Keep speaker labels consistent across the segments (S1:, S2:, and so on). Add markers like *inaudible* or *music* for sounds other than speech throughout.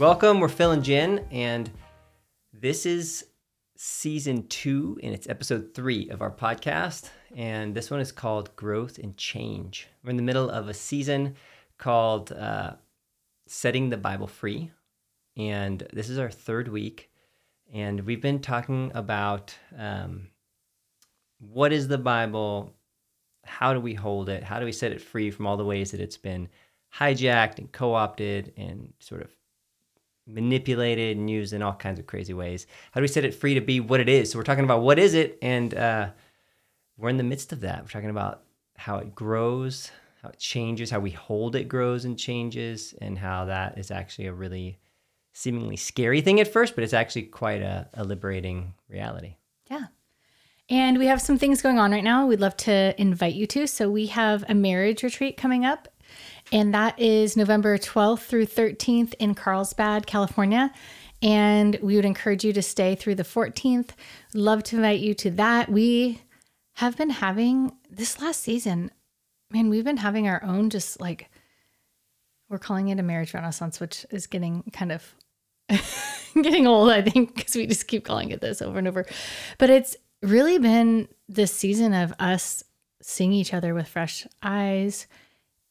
S1: Welcome, we're Phil and Jen, and this is season two, and it's episode three of our podcast. And this one is called Growth and Change. We're in the middle of a season called uh, Setting the Bible Free, and this is our third week. And we've been talking about um, what is the Bible, how do we hold it, how do we set it free from all the ways that it's been hijacked and co opted and sort of manipulated and used in all kinds of crazy ways. How do we set it free to be what it is? So we're talking about what is it, and uh, we're in the midst of that. We're talking about how it grows, how it changes, how we hold it grows and changes, and how that is actually a really seemingly scary thing at first, but it's actually quite a, a liberating reality.
S2: Yeah. And we have some things going on right now we'd love to invite you to. So we have a marriage retreat coming up and that is November 12th through 13th in Carlsbad, California. And we would encourage you to stay through the 14th. Love to invite you to that. We have been having this last season, man, we've been having our own just like, we're calling it a marriage renaissance, which is getting kind of *laughs* getting old, I think, because we just keep calling it this over and over. But it's really been this season of us seeing each other with fresh eyes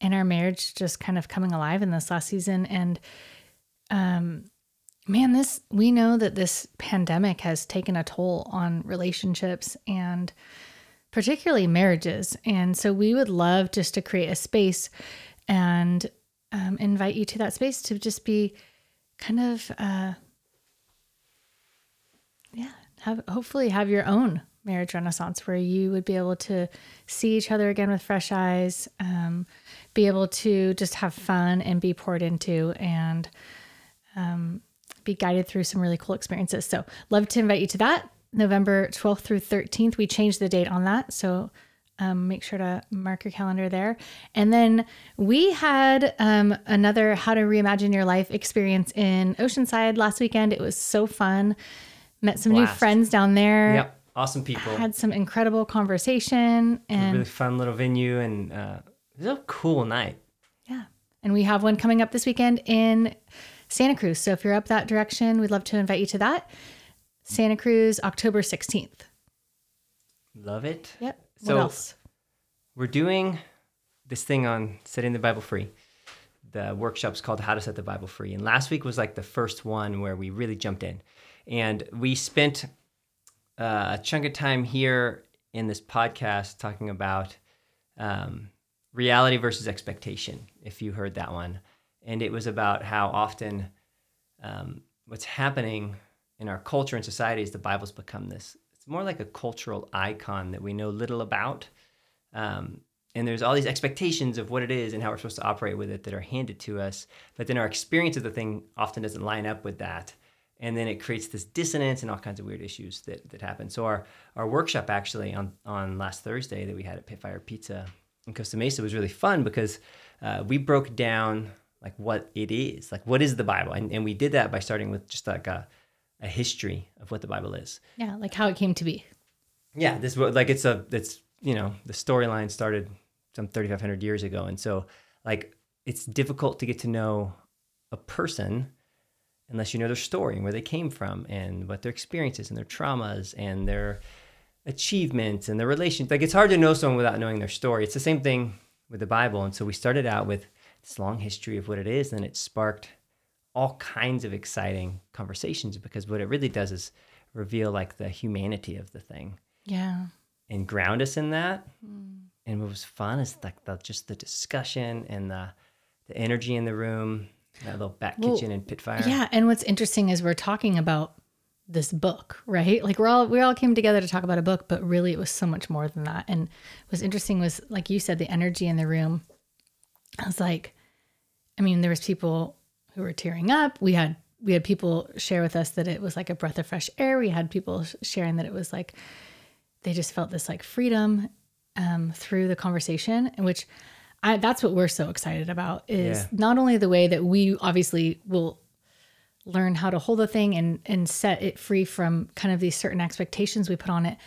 S2: and our marriage just kind of coming alive in this last season. And um, man, this we know that this pandemic has taken a toll on relationships and particularly marriages. And so we would love just to create a space and um, invite you to that space to just be kind of uh, yeah have hopefully have your own marriage renaissance where you would be able to see each other again with fresh eyes um, be able to just have fun and be poured into and um, be guided through some really cool experiences so love to invite you to that november 12th through 13th we changed the date on that so um, make sure to mark your calendar there. And then we had um, another How to Reimagine Your Life experience in Oceanside last weekend. It was so fun. Met some Blast. new friends down there.
S1: Yep awesome people.
S2: Had some incredible conversation and
S1: really fun little venue and uh, it was a cool night.
S2: Yeah, and we have one coming up this weekend in Santa Cruz. So if you're up that direction, we'd love to invite you to that. Santa Cruz, October sixteenth.
S1: Love it.
S2: Yep.
S1: So
S2: what else?
S1: We're doing this thing on setting the Bible free. The workshop's called How to Set the Bible Free. And last week was like the first one where we really jumped in. And we spent uh, a chunk of time here in this podcast talking about um, reality versus expectation, if you heard that one. And it was about how often um, what's happening in our culture and society is the Bible's become this. It's more like a cultural icon that we know little about. Um, and there's all these expectations of what it is and how we're supposed to operate with it that are handed to us. But then our experience of the thing often doesn't line up with that and then it creates this dissonance and all kinds of weird issues that, that happen. So our, our workshop actually on, on last Thursday that we had at Pitfire Pizza in Costa Mesa was really fun because uh, we broke down like what it is, like what is the Bible, and, and we did that by starting with just like a, a history of what the Bible is.
S2: Yeah, like how it came to be.
S1: Yeah, this like it's a it's you know the storyline started some 3,500 years ago, and so like it's difficult to get to know a person unless you know their story and where they came from and what their experiences and their traumas and their achievements and the relations. Like it's hard to know someone without knowing their story. It's the same thing with the Bible. And so we started out with this long history of what it is, and it sparked all kinds of exciting conversations because what it really does is reveal like the humanity of the thing.
S2: Yeah.
S1: And ground us in that. Mm. And what was fun is like the just the discussion and the the energy in the room that little back well, kitchen and Pitfire.
S2: Yeah, and what's interesting is we're talking about this book, right? Like we're all we all came together to talk about a book, but really it was so much more than that. And what's interesting was like you said, the energy in the room. I was like, I mean, there was people who were tearing up. We had we had people share with us that it was like a breath of fresh air. We had people sharing that it was like they just felt this like freedom um, through the conversation, which I, that's what we're so excited about is yeah. not only the way that we obviously will learn how to hold a thing and and set it free from kind of these certain expectations we put on it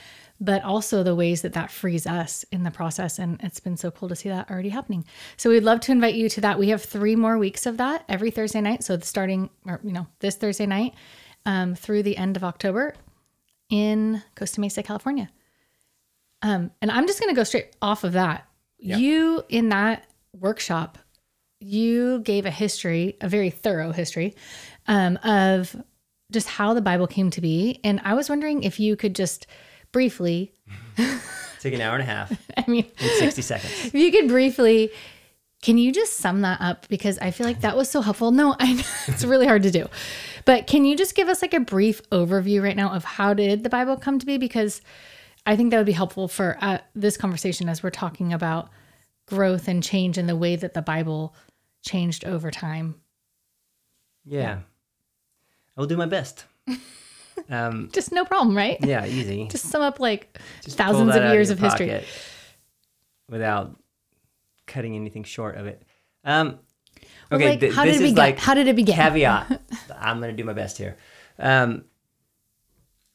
S2: but also the ways that that frees us in the process. And it's been so cool to see that already happening. So we'd love to invite you to that. We have three more weeks of that every thursday night. So starting or you know this thursday night um, through the end of october in costa mesa california. Um, and i'm just going to go straight off of that.
S1: Yeah.
S2: you in that workshop you gave a history, a very thorough history um, of just how the Bible came to be. And I was wondering if you could just briefly, *laughs*
S1: Take an hour and a half *laughs*
S2: I mean,
S1: in 60 seconds. *laughs*
S2: if you could briefly, can you just sum that up? Because I feel like that was so helpful. No, I know it's really hard to do. But can you just give us like a brief overview right now of how did the Bible come to be? Because I think that would be helpful for uh, this conversation as we're talking about growth and change in the way that the Bible changed over time.
S1: Yeah. I'll do my best. *laughs* Um,
S2: Just no problem, right?
S1: yeah, easy.
S2: Just sum up like
S1: Just
S2: thousands of years
S1: your
S2: of history.
S1: Without cutting anything short of it. Um,
S2: Well,
S1: okay,
S2: like,
S1: th-
S2: how
S1: this
S2: did it
S1: is
S2: begin?
S1: like
S2: how did it begin?
S1: caveat. *laughs* I'm going to do my best here. Um,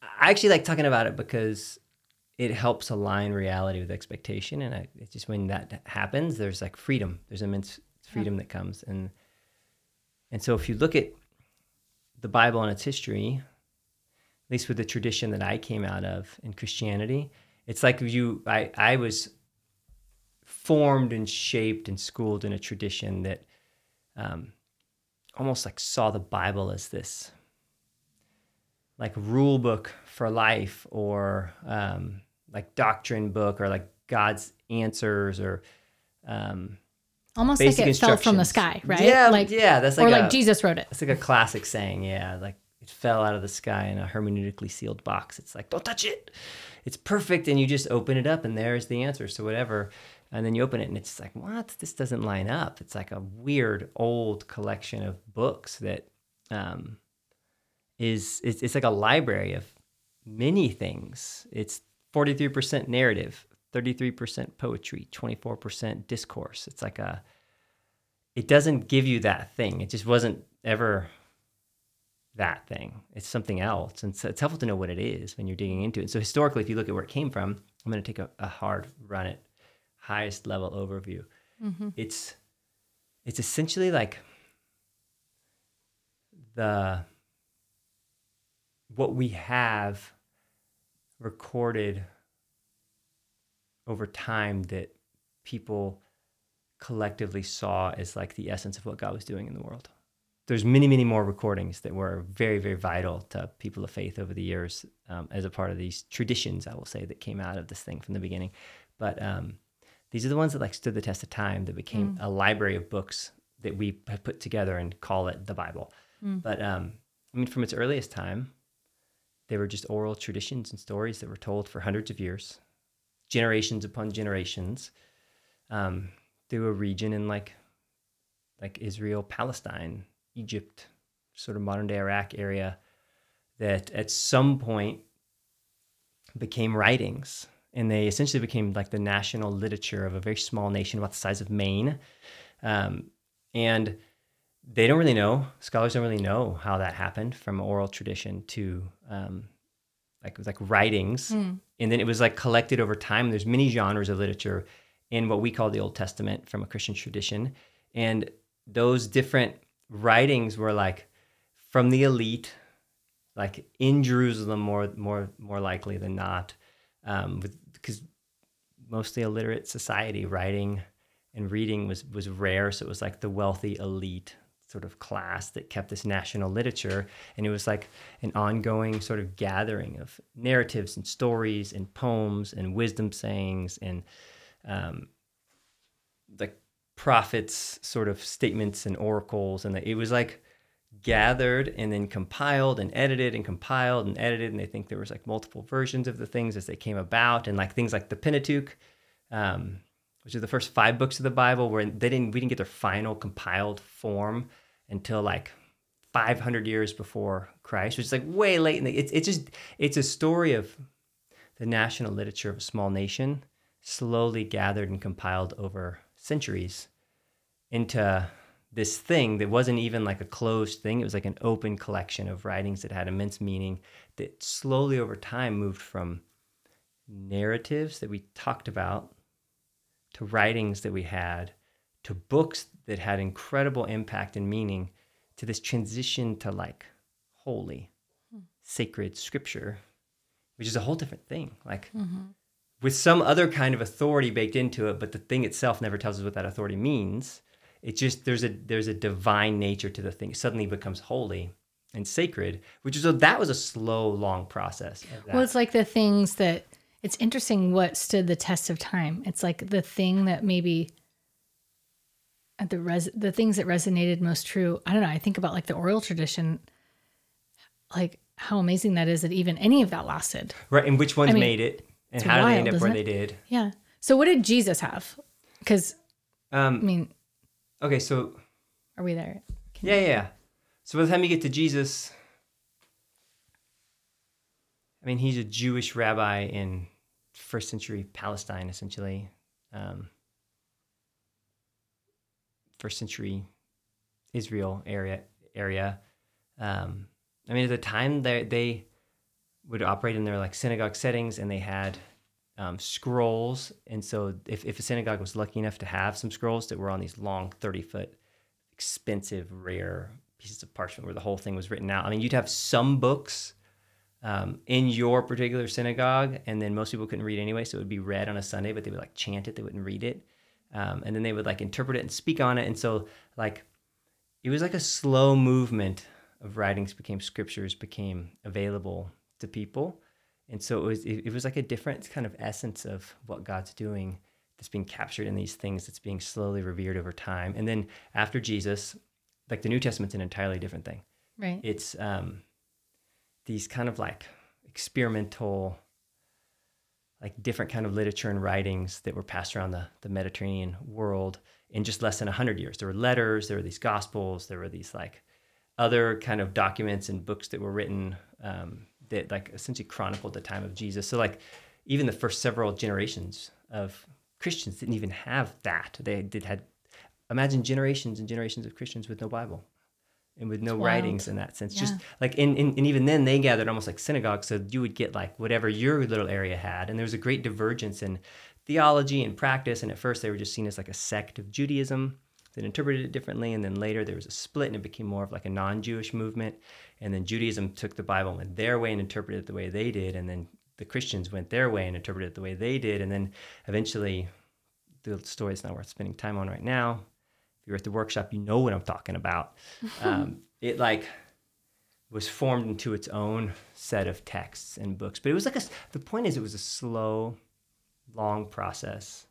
S1: I actually like talking about it because it helps align reality with expectation, and I, it's just when that happens, there's like freedom. There's immense freedom that comes, and and so if you look at the Bible and its history, at least with the tradition that I came out of in Christianity, it's like you I I was formed and shaped and schooled in a tradition that um, almost like saw the Bible as this like rule book for life or um, like doctrine book or like God's answers or um,
S2: Almost like it fell from the sky, right?
S1: Yeah,
S2: like
S1: yeah, that's like
S2: or
S1: a,
S2: like Jesus wrote it.
S1: It's like a classic saying, yeah, like it fell out of the sky in a hermeneutically sealed box. It's like, don't touch it. It's perfect. And you just open it up and there's the answer. So whatever. And then you open it and it's like, what? This doesn't line up. It's like a weird old collection of books that um, is, it's, it's like a library of many things. It's 43% narrative, 33% poetry, 24% discourse. It's like a, it doesn't give you that thing. It just wasn't ever that thing. It's something else. And so it's helpful to know what it is when you're digging into it. So historically, if you look at where it came from, I'm going to take a, a hard run at highest level overview. Mm-hmm. It's it's essentially like the what we have recorded over time that people collectively saw as like the essence of what God was doing in the world. There's many, many more recordings that were very, very vital to people of faith over the years um, as a part of these traditions, I will say, that came out of this thing from the beginning. But um, these are the ones that like stood the test of time, that became a library of books that we have put together and call it the Bible. But um, I mean, from its earliest time, they were just oral traditions and stories that were told for hundreds of years, generations upon generations, um, through a region in like like Israel, Palestine, Egypt, sort of modern day Iraq area, that at some point became writings. And they essentially became like the national literature of a very small nation about the size of Maine. Um, and they don't really know, scholars don't really know how that happened from oral tradition to um, like it was like writings. And then it was like collected over time. There's many genres of literature in what we call the Old Testament from a Christian tradition. And those different writings were like from the elite, like in Jerusalem more more more likely than not, um, with, because mostly illiterate society, writing and reading was was rare. So it was like the wealthy elite sort of class that kept this national literature, and it was like an ongoing sort of gathering of narratives and stories and poems and wisdom sayings and um, like prophets sort of statements and oracles. And it was like gathered and then compiled and edited and compiled and edited. And they think there was like multiple versions of the things as they came about and like things like the pentateuch um, which are the first five books of the bible where they didn't we didn't get their final compiled form until like 500 years before christ which is like way late in the it's, it's just it's a story of the national literature of a small nation slowly gathered and compiled over centuries into this thing that wasn't even like a closed thing. It was like an open collection of writings that had immense meaning that slowly over time moved from narratives that we talked about to writings that we had to books that had incredible impact and meaning to this transition to like holy, hmm. sacred scripture, which is a whole different thing. Like, mm-hmm. with some other kind of authority baked into it, but the thing itself never tells us what that authority means. It's just there's a there's a divine nature to the thing. It suddenly becomes holy and sacred, which is a, that was a slow, long process.
S2: Well, it's like the things that it's interesting what stood the test of time. It's like the thing that maybe at the res the things that resonated most true. I don't know. I think about like the oral tradition, like how amazing that is that even any of that lasted.
S1: right, and which ones
S2: I mean,
S1: made it, and how did they end up where
S2: isn't
S1: they did.
S2: Yeah. So what did Jesus have? Because
S1: um, I
S2: mean,
S1: okay, so
S2: are we there?
S1: Yeah, yeah, yeah. So by the time you get to Jesus, I mean, he's a Jewish rabbi in first century Palestine, essentially. Um, first century Israel area area. Um, I mean, at the time they they would operate in their like synagogue settings, and they had um, scrolls. And so, if if a synagogue was lucky enough to have some scrolls that were on these long thirty foot expensive, rare pieces of parchment where the whole thing was written out. I mean, you'd have some books um, in your particular synagogue, and then most people couldn't read anyway, so it would be read on a Sunday, but they would like chant it, they wouldn't read it. Um, and then they would like interpret it and speak on it. And so, like, it was like a slow movement of writings became scriptures, became available to people. And so it was, it, it was like a different kind of essence of what God's doing that's being captured in these things that's being slowly revered over time. And then after Jesus, like the New Testament's an entirely different thing.
S2: Right.
S1: It's um, these kind of like experimental, like different kind of literature and writings that were passed around the, the Mediterranean world in just less than 100 years. There were letters, there were these gospels, there were these like other kind of documents and books that were written um, that like essentially chronicled the time of Jesus. So like even the first several generations of Christians didn't even have that. They did had imagine generations and generations of Christians with no Bible and with no
S2: wild.
S1: writings in that sense. Just like in, in and even then they gathered almost like synagogues, so you would get like whatever your little area had, and there was a great divergence in theology and practice. And at first they were just seen as like a sect of Judaism that interpreted it differently, and then later there was a split and it became more of like a non-Jewish movement. And then Judaism took the Bible and went their way and interpreted it the way they did, and then the Christians went their way and interpreted it the way they did, and then eventually the story is not worth spending time on right now. You're at the workshop, you know what I'm talking about. *laughs* um, it like was formed into its own set of texts and books, but it was like a. The point is, it was a slow, long process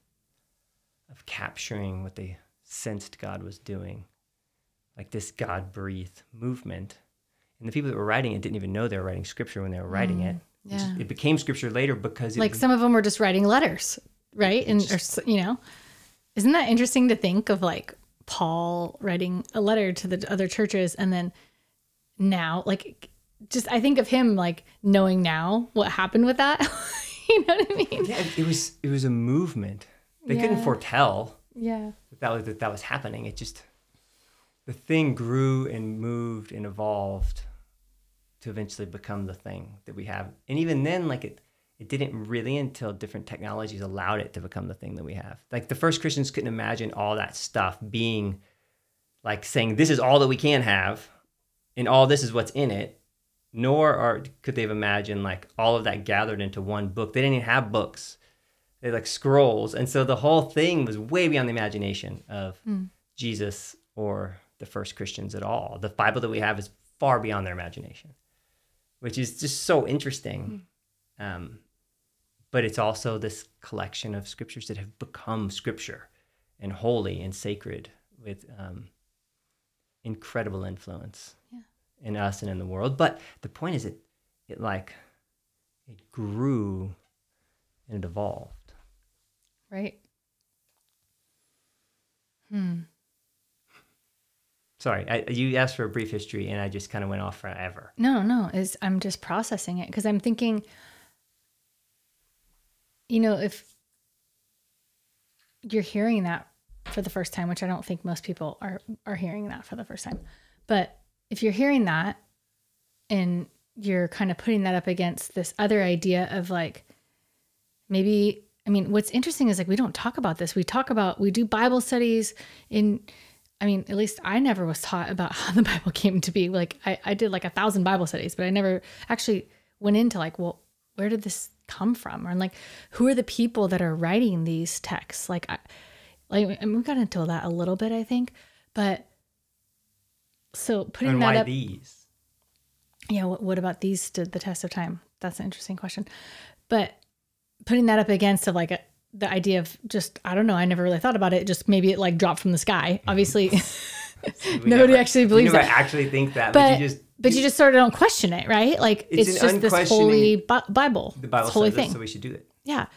S1: of capturing what they sensed God was doing, like this God breathed movement. And the people that were writing it didn't even know they were writing scripture when they were writing it. It, just-
S2: yeah.
S1: it became scripture later because it
S2: like
S1: was-
S2: some of them were just writing letters, right? And or, you know, isn't that interesting to think of like Paul writing a letter to the other churches and then now like just I think of him like knowing now what happened with that. *laughs* you know what I mean?
S1: yeah, it was it was a movement. They couldn't foretell
S2: Yeah.
S1: that that was that, that was happening. It just the thing grew and moved and evolved to eventually become the thing that we have. And even then, like it it didn't really until different technologies allowed it to become the thing that we have. Like the first Christians couldn't imagine all that stuff being like saying this is all that we can have and all this is what's in it nor are, could they have imagined like all of that gathered into one book. They didn't even have books. They like scrolls. And so the whole thing was way beyond the imagination of jesus or the first christians at all. The bible that we have is far beyond their imagination which is just so interesting. Um, but it's also this collection of scriptures that have become scripture and holy and sacred with um, incredible influence
S2: Yeah.
S1: in us and in the world. But the point is, it it like it grew and it evolved.
S2: Right. Hmm.
S1: Sorry, I, you asked for a brief history, and I just kind of went off forever.
S2: No, no, is I'm just processing it because I'm thinking, you know, if you're hearing that for the first time, which I don't think most people are are hearing that for the first time. But if you're hearing that and you're kind of putting that up against this other idea of like maybe I mean what's interesting is like we don't talk about this. We talk about we do Bible studies in I mean, at least I never was taught about *laughs* how the Bible came to be. Like I, I did like a thousand Bible studies, but I never actually went into like, well, where did this come from? Or like, who are the people that are writing these texts? Like, I, like and we got into that a little bit, I think, but so putting
S1: and
S2: that
S1: why
S2: up,
S1: these?
S2: yeah. What, what about these stood the test of time? That's an interesting question, but putting that up against of like a, the idea of just I don't know. I never really thought about it. Just maybe it like dropped from the sky. Mm-hmm. Obviously, *laughs*
S1: We *laughs*
S2: Nobody
S1: never-
S2: actually believes that.
S1: actually think that, but,
S2: but
S1: you just
S2: but you just sort of don't question it, right? Like
S1: It's
S2: it's, just this holy Bi- Bible,
S1: the Bible
S2: holy thing.
S1: so we should do it.
S2: Yeah.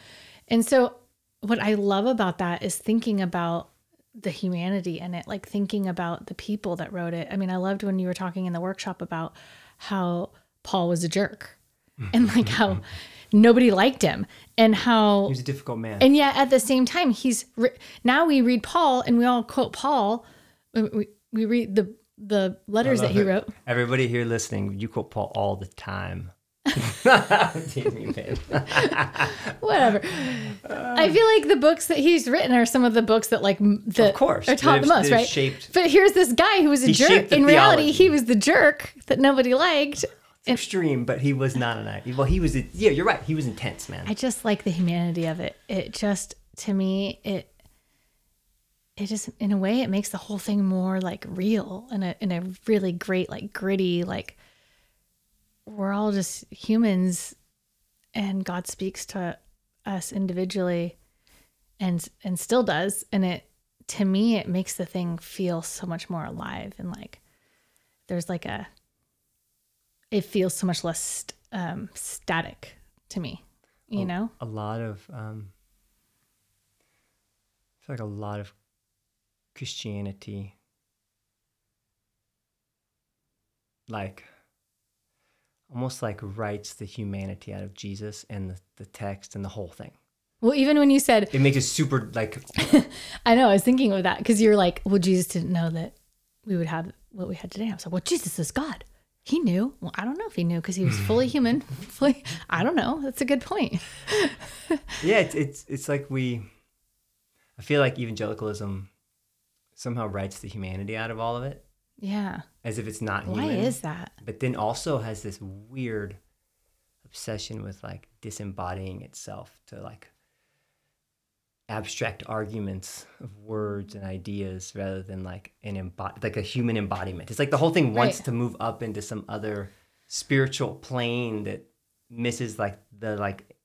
S2: And so what I love about that is thinking about the humanity in it, like thinking about the people that wrote it. I mean, I loved when you were talking in the workshop about how Paul was a jerk mm-hmm. and like how mm-hmm. nobody liked him and how
S1: He was a difficult man.
S2: and yet at the same time he's re- now we read Paul and we all quote Paul we, we read the the letters that he
S1: it.
S2: wrote
S1: Everybody here listening, you quote Paul all the time. Damn you, man.
S2: whatever. I feel like the books that he's written are some of the books that like the
S1: Of course,
S2: are taught the most, right?
S1: shaped-
S2: But here's this guy who was a jerk. In reality,
S1: theology.
S2: he was the jerk that nobody liked.
S1: Extreme, but he was not an act. Well, he was. A, yeah, you're right. He was intense, man.
S2: I just like the humanity of it. It just to me it it just in a way it makes the whole thing more like real and a in a really great like gritty like we're all just humans and God speaks to us individually and and still does. And it to me it makes the thing feel so much more alive and like there's like a it feels so much less st- um static to me you know?
S1: a lot of um I feel like a lot of Christianity. Like almost like writes the humanity out of Jesus and the, the text and the whole thing.
S2: well even when you said
S1: It makes it super like *laughs*
S2: I know I was thinking of that because you're like well Jesus didn't know that we would have what we had today. I was like well Jesus is God. He knew. Well I don't know if he knew because he was fully *laughs* human. Fully I don't know. That's a good point.
S1: Yeah, it's it's it's like we I feel like evangelicalism somehow writes the humanity out of all of it
S2: yeah
S1: as if it's not
S2: why
S1: human.
S2: Why is that
S1: but then also has this weird obsession with like disembodying itself to like abstract arguments of words and ideas rather than like an embod- like a human embodiment. It's like the whole thing wants
S2: Right.
S1: to move up into some other spiritual plane that misses like the like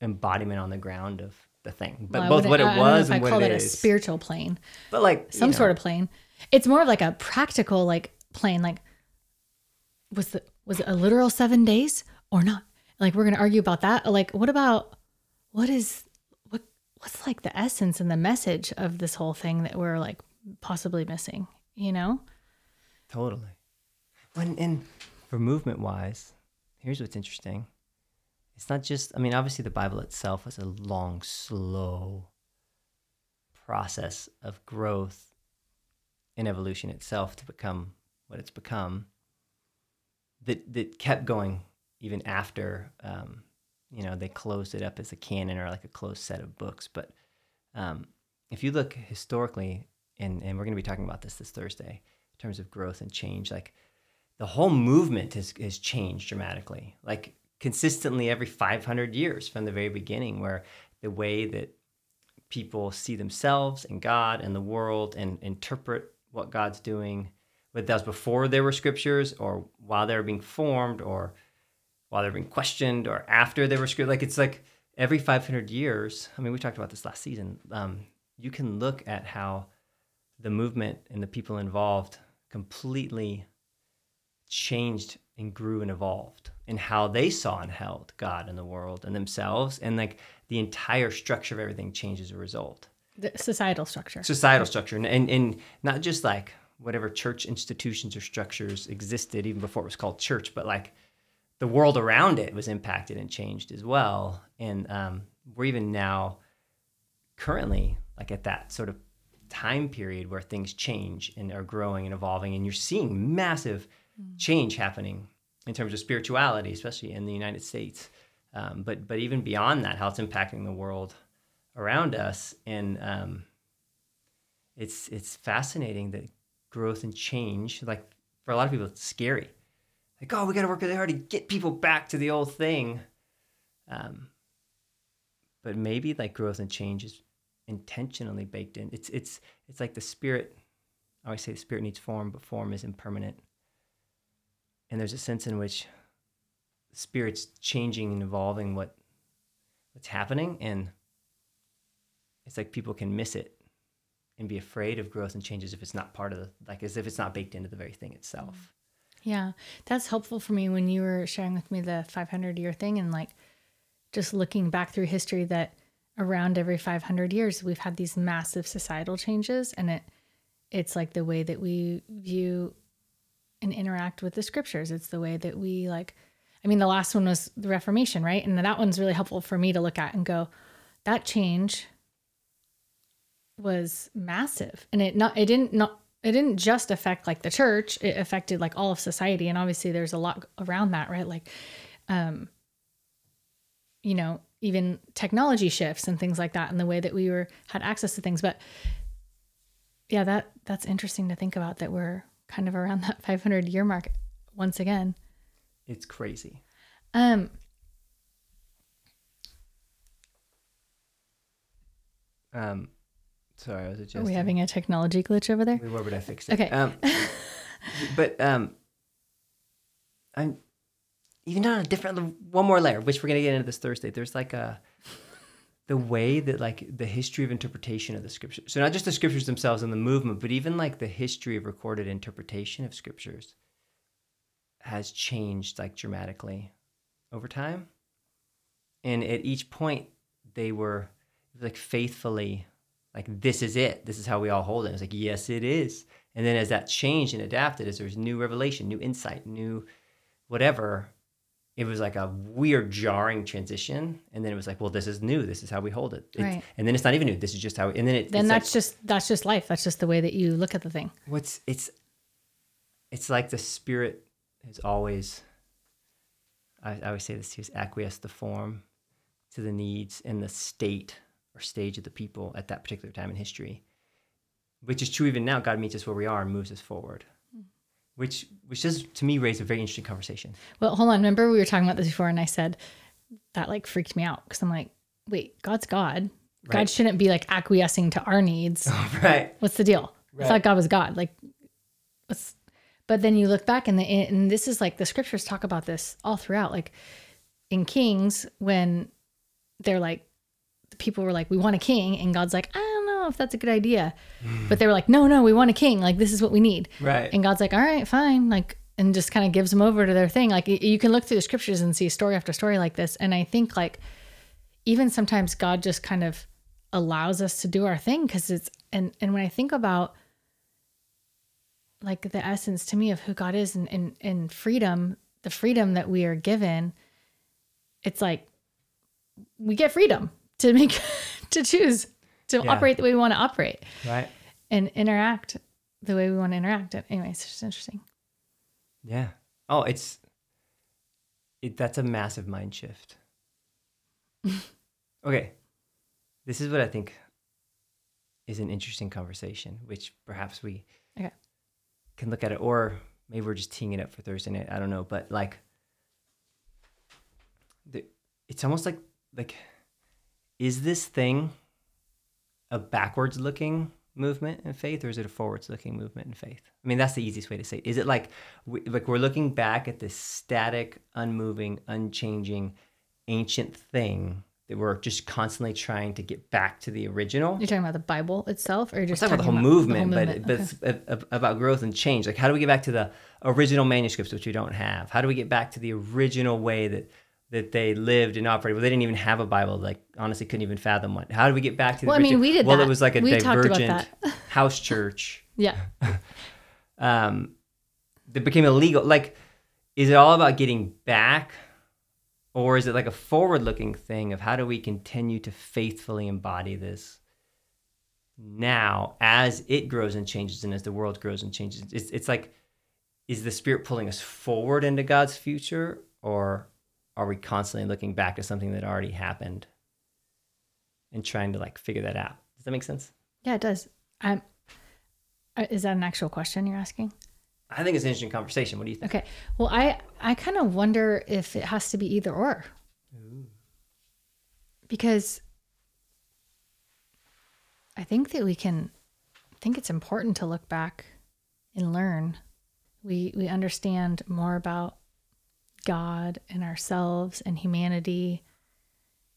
S1: embodiment on the ground of the thing. But
S2: Well,
S1: both what it
S2: I know
S1: was
S2: if
S1: and
S2: I call
S1: what
S2: that
S1: it
S2: a spiritual plane
S1: but like
S2: some sort of plane it's more of like a practical like plane like was the was it a literal seven days or not like we're gonna argue about that like what about what is what what's like the essence and the message of this whole thing that we're like possibly missing you know
S1: Totally. When and for movement wise, here's what's interesting. It's not just I mean, obviously the Bible itself is a long, slow process of growth and evolution itself to become what it's become. That that kept going even after um, you know, they closed it up as a canon or like a closed set of books. But um, if you look historically, and, and we're going to be talking about this this Thursday, in terms of growth and change, like the whole movement has, has changed dramatically, like consistently every 500 years from the very beginning, where the way that people see themselves and God and the world and interpret what God's doing, whether that was before there were scriptures or while they were being formed or while they're being questioned or after they were scripted. Like it's like every 500 years. I mean, we talked about this last season. Um, you can look at how the movement and the people involved completely changed and grew and evolved and how they saw and held God and the world and themselves. And like the entire structure of everything changed as a result.
S2: The societal structure.
S1: Societal structure. And, and and not just like whatever church institutions or structures existed even before it was called church but like the world around it was impacted and changed as well. And um, we're even now currently like at that sort of time period where things change and are growing and evolving, and you're seeing massive change happening in terms of spirituality, especially in the United States. Um, but but even beyond that, how it's impacting the world around us, and um, it's it's fascinating that growth and change, like for a lot of people, it's scary. Like, oh, we got to work really hard to get people back to the old thing. Um, but maybe like growth and change is intentionally baked in. It's it's it's like the spirit. I always say the spirit needs form, but form is impermanent. And there's a sense in which spirit's changing and evolving what what's happening, and it's like people can miss it and be afraid of growth and changes if it's not part of the like as if it's not baked into the very thing itself.
S2: Yeah, that's helpful for me when you were sharing with me the 500 year thing and like just looking back through history that around every 500 years we've had these massive societal changes and it it's like the way that we view and interact with the scriptures. It's the way that we like i mean the last one was the reformation right? And that one's really helpful for me to look at and go that change was massive. And it not it didn't not it didn't just affect like the church. It affected like all of society. And obviously there's a lot around that right? Like um you know even technology shifts and things like that and the way that we were had access to things. But yeah that that's interesting to think about that we're kind of around *laughs* that 500 year mark once again
S1: It's crazy.
S2: um
S1: Um, sorry, I was
S2: just.
S1: are
S2: we having a technology glitch over there
S1: We were, but I fixed it.
S2: Okay.
S1: Um, *laughs* but um, I'm even on a different one more layer, which we're gonna get into this Thursday. There's like a the way that like the history of interpretation of the scriptures. So not just the scriptures themselves and the movement, but even like the history of recorded interpretation of scriptures has changed like dramatically over time. And at each point, they were like faithfully like this is it this is how we all hold it it's like yes it is and then as that changed and adapted as there was new revelation new insight new whatever it was like a weird jarring transition and then it was like well this is new. This is how we hold it. It's-
S2: Right.
S1: and then it's not even new. This is just how and then it,
S2: then
S1: it's
S2: that's
S1: like,
S2: just that's just life. That's just the way that you look at the thing.
S1: What's it's it's like the spirit has always I, I always say this too is acquiesce the form to the needs and the state or stage of the people at that particular time in history which is true even now. God meets us where we are and moves us forward which which does to me raise a very interesting conversation.
S2: Well hold on. Remember we were talking about this before and i said that like freaked me out because i'm like wait god's god. God
S1: Right.
S2: shouldn't be like acquiescing to our needs. *laughs*
S1: Right.
S2: What's the deal? I
S1: Right.
S2: thought god was god. Like what's but then you look back and the and this is like the scriptures talk about this all throughout. Like in kings when they're like the people were like we want a king and god's like i don't know if that's a good idea. But they were like no no we want a king. Like this is what we need.
S1: Right.
S2: And god's like all right fine. Like and just kind of gives them over to their thing. Like you can look through the scriptures and see story after story like this. And i think like even sometimes god just kind of allows us to do our thing because it's and and when i think about like the essence to me of who god is and and, and freedom the freedom that we are given it's like we get freedom to make *laughs* to choose to
S1: Yeah.
S2: operate the way we want to operate
S1: right.
S2: and interact the way we want to interact. Anyway it's just interesting.
S1: Yeah. Oh it's it, that's a massive mind shift. *laughs* Okay. This is what i think is an interesting conversation which perhaps we
S2: Okay.
S1: can look at it or maybe we're just teeing it up for thursday night. I don't know but like the, it's almost like like is this thing a backwards looking movement in faith or is it a forwards looking movement in faith? I mean that's the easiest way to say it. Is it like we, like we're looking back at this static unmoving unchanging ancient thing that we're just constantly trying to get back to the original?
S2: You're talking about the Bible itself, or you're just
S1: talking about the whole movement, but but it's a- a- about growth and change. Like, how do we get back to the original manuscripts, which we don't have? How do we get back to the original way that that they lived and operated? Well, they didn't even have a Bible. Like, honestly, couldn't even fathom one. How do we get back to? The
S2: Well, I mean, we did
S1: Well,
S2: that.
S1: it was like a
S2: We
S1: divergent *laughs* house church
S2: yeah, *laughs*
S1: um, that became illegal. Like, is it all about getting back, or is it like a forward-looking thing of how do we continue to faithfully embody this now as it grows and changes and as the world grows and changes it's, it's like is the spirit pulling us forward into god's future or are we constantly looking back to something that already happened and trying to like figure that out does that make sense
S2: Yeah, it does. Um, is that an actual question you're asking?
S1: i think it's an interesting conversation what do you think
S2: Okay. Well, I I kind of wonder if it has to be either or. Because I think that we can I think it's important to look back and learn. We we understand more about God and ourselves and humanity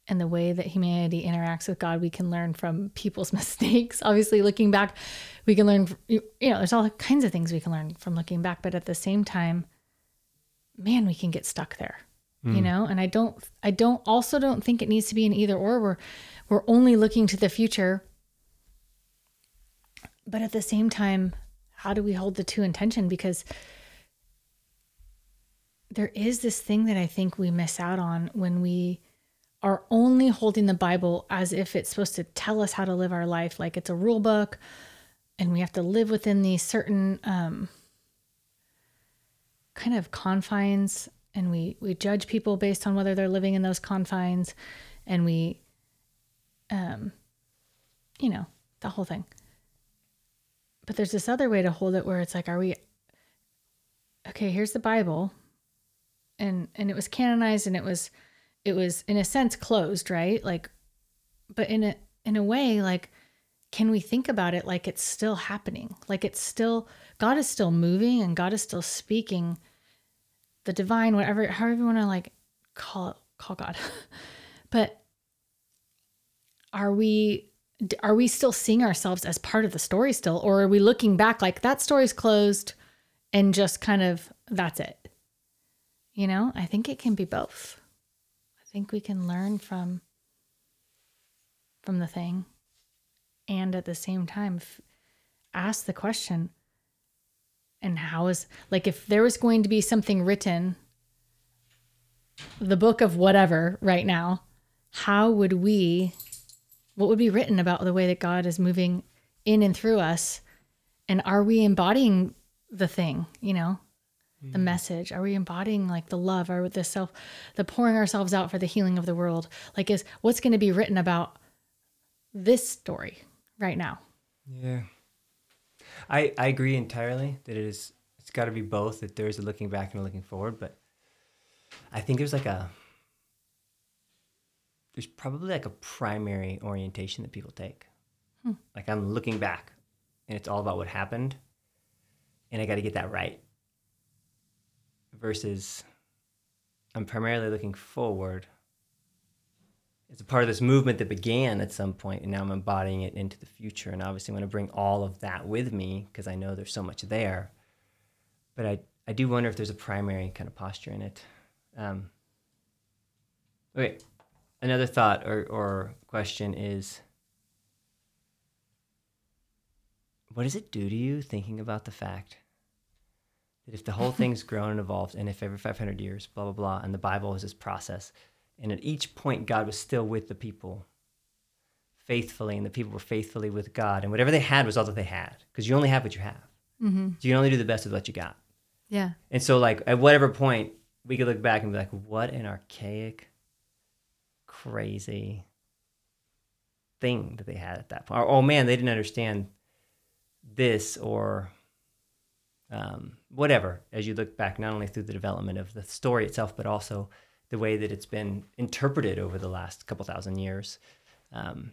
S2: and the way that humanity interacts with God, we can learn from people's *laughs* mistakes. Obviously, looking back, we can learn, you know, there's all kinds of things we can learn from looking back. But at the same time, man, we can get stuck there, you mm. know? And I don't, I don't, also don't think it needs to be an either or. We're, we're only looking to the future. But at the same time, how do we hold the two in tension? Because there is this thing that I think we miss out on when we are only holding the Bible as if it's supposed to tell us how to live our life, like it's a rule book, and we have to live within these certain um, kind of confines, and we we judge people based on whether they're living in those confines, and we, um, you know, the whole thing. But there's this other way to hold it where it's like, are we? Okay, here's the Bible, and and it was canonized, and it was it was in a sense closed, right? Like, but in a in a way, like, can we think about it like it's still happening? Like it's still God is still moving and God is still speaking. The divine, whatever, however you want to like call it, call God. *laughs* but are we are we still seeing ourselves as part of the story still, or are we looking back like that story's closed and just kind of that's it? You know, I think it can be both. I think we can learn from from the thing and at the same time f- ask the question and how is like if there was going to be something written the book of whatever right now how would we what would be written about the way that god is moving in and through us and are we embodying the thing you know the mm. message. Are we embodying like the love? Or the self the pouring ourselves out for the healing of the world? Like is what's going to be written about this story right now?
S1: Yeah. I, I agree entirely that it is it's got to be both that there is a looking back and a looking forward but I think there's like a there's probably like a primary orientation that people take. Hmm. Like I'm looking back and it's all about what happened and I got to get that right versus I'm primarily looking forward. It's a part of this movement that began at some point and now i'm embodying it into the future and obviously i want to bring all of that with me because i know there's so much there. But i, I do wonder if there's a primary kind of posture in it. Um, okay another thought or, or question is what does it do to you thinking about the fact that if the whole thing's grown and evolved and if every 500 years blah blah blah and the bible is this process and at each point, God was still with the people faithfully, and the people were faithfully with God. And whatever they had was all that they had, because you only have what you have.
S2: mm-hmm.
S1: So you can only do the best with what you got.
S2: yeah
S1: And so, like, at whatever point, we could look back and be like, what an archaic, crazy thing that they had at that point. Or, oh man, they didn't understand this or um, whatever, as you look back, not only through the development of the story itself, but also the way that it's been interpreted over the last couple thousand years. Um,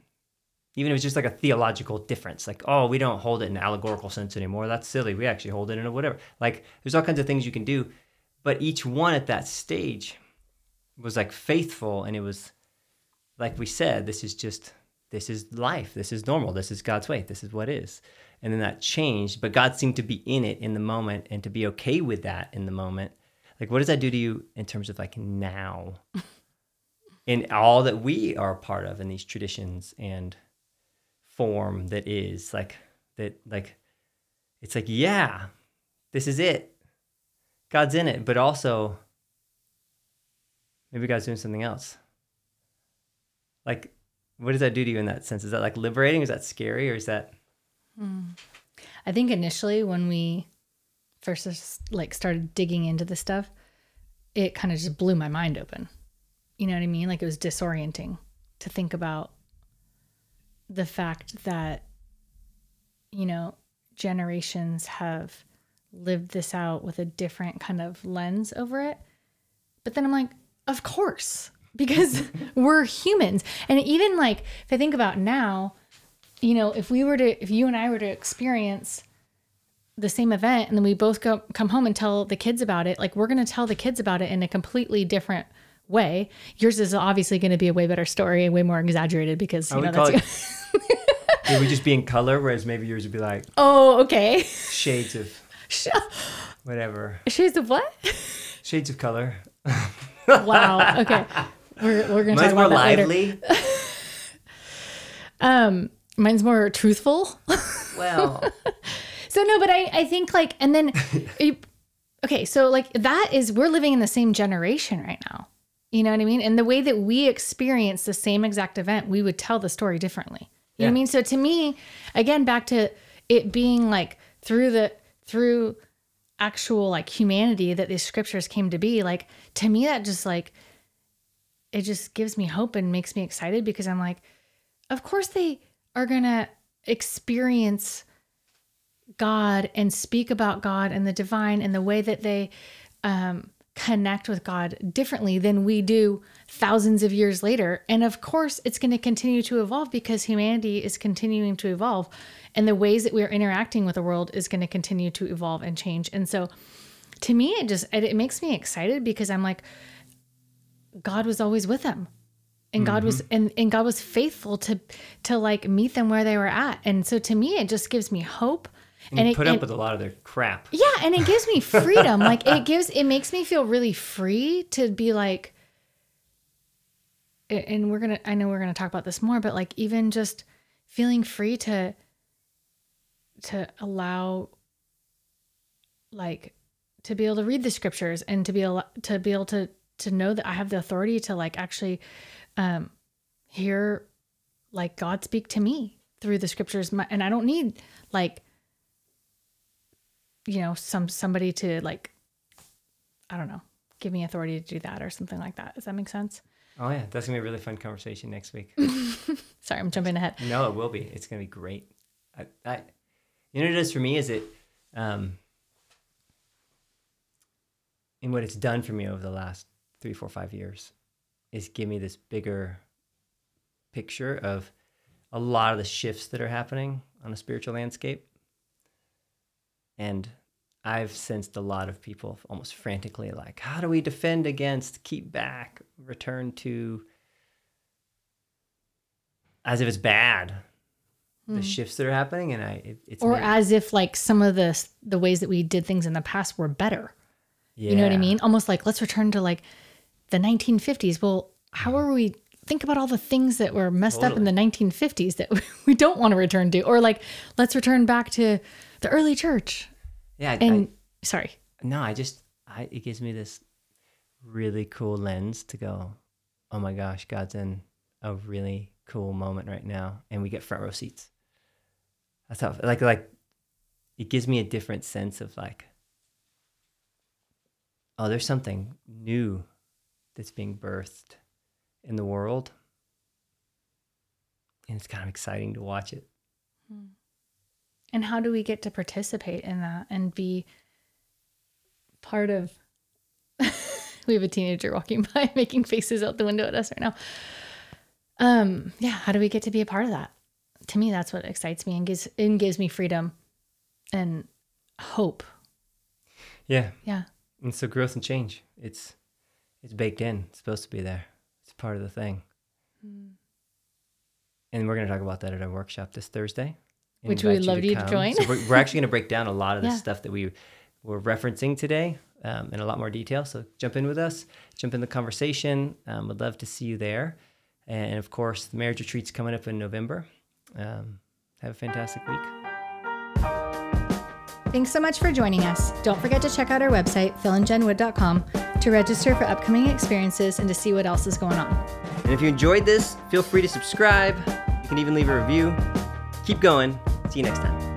S1: even if it's just like a theological difference, like, oh, we don't hold it in allegorical sense anymore. That's silly. We actually hold it in a whatever. Like, there's all kinds of things you can do. But each one at that stage was like faithful. And it was, like we said, this is just, this is life. This is normal. This is God's way. This is what is. And then that changed. But God seemed to be in it in the moment and to be okay with that in the moment like what does that do to you in terms of like now *laughs* in all that we are a part of in these traditions and form that is like that like it's like yeah this is it god's in it but also maybe god's doing something else like what does that do to you in that sense? Is that like liberating? Is that scary, or is that?
S2: I think initially when we first like started digging into this stuff, it kind of just blew my mind open. You know what I mean? Like it was disorienting to think about the fact that you know generations have lived this out with a different kind of lens over it. But then I'm like, of course, *laughs* because we're humans. And even like if I think about now, you know, if we were to if you and I were to experience the same event and then we both go come home and tell the kids about it, like we're going to tell the kids about it in a completely different way. Yours is obviously going to be a way better story, and way more exaggerated because you
S1: I
S2: know
S1: would call
S2: that's
S1: it. it would just be in color, whereas maybe yours would be like *laughs*
S2: Oh, okay.
S1: shades of whatever,
S2: Shades of what?
S1: shades of color. *laughs*
S2: Wow. Okay. We're, we're going to
S1: Mine's
S2: talk
S1: more
S2: about that later.
S1: lively. *laughs*
S2: Um, mine's more truthful.
S1: Well, *laughs*
S2: So no, but I I think like and then *laughs* it- okay, so like that is we're living in the same generation right now. You know what I mean? And the way that we experience the same exact event, we would tell the story differently. You know what I mean? So to me, again, back to it being like through the through actual like humanity that these scriptures came to be, like to me that just like it just gives me hope and makes me excited because I'm like, of course they are gonna experience God and speak about God and the divine and the way that they um, connect with God differently than we do thousands of years later. And of course, it's going to continue to evolve because humanity is continuing to evolve. And the ways that we're interacting with the world is going to continue to evolve and change. And so to me, it just, it, it makes me excited because I'm like, God was always with them. And God was mm-hmm. and, and God was faithful to to like meet them where they were at. And so to me it just gives me hope.
S1: and,
S2: it,
S1: put up
S2: and-
S1: with a lot of their crap.
S2: yeah, and it gives me *laughs* freedom. like it gives it makes me feel really free to be like and we're going to I know we're going to talk about this more, but like even just feeling free to to allow like to be able to read the scriptures and to be able to be able to to know that I have the authority to like actually um hear like God speak to me through the scriptures My- and I don't need like you know some somebody to like I don't know give me authority to do that or something like that. Does that make sense?
S1: Oh yeah, that's gonna be a really fun conversation next week. *laughs*
S2: Sorry, I'm jumping ahead.
S1: no, it will be. It's gonna be great. I, I, you know what it is for me is it, um, and what it's done for me over the last three, four, five years, is give me this bigger picture of a lot of the shifts that are happening on a spiritual landscape. And I've sensed a lot of people almost frantically like, how do we defend against, keep back, return to, as if it's bad, the hmm. shifts that are happening. And I, it, it's
S2: Or as if like some of the the ways that we did things in the past were better. You know what I mean? Almost like let's return to like the 1950s. Well, how are we? Think about all the things that were messed up in the 1950s that *laughs* we don't want to return to, or like let's return back to the early church.
S1: Yeah. I-
S2: And sorry,
S1: no, I just, I, it gives me this really cool lens to go, oh my gosh, God's in a really cool moment right now. And we get front row seats. That's how, like, like, it gives me a different sense of like, oh, there's something new that's being birthed in the world. And it's kind of exciting to watch it.
S2: and how do we get to participate in that and be part of? *laughs* we have a teenager walking *laughs* by making faces out the window at us right now. Um, yeah, how do we get to be a part of that? To me, that's what excites me and gives and gives me freedom and hope.
S1: Yeah.
S2: Yeah.
S1: And so growth and change, it's it's baked in. It's supposed to be there. It's part of the thing. And we're going to talk about that at our workshop this Thursday.
S2: Which we would love you to
S1: come.
S2: join.
S1: So we're, we're actually going to break down a lot of the
S2: Yeah.
S1: stuff that we were referencing today um, in a lot more detail. So jump in with us, jump in the conversation. Um, would love to see you there. And of course, the marriage retreat's coming up in November. Um, have a fantastic week.
S2: Thanks so much for joining us. Don't forget to check out our website, philandjenwood.com, to register for upcoming experiences and to see what else is going on.
S1: And if you enjoyed this, feel free to subscribe. You can even leave a review. Keep going. See you next time.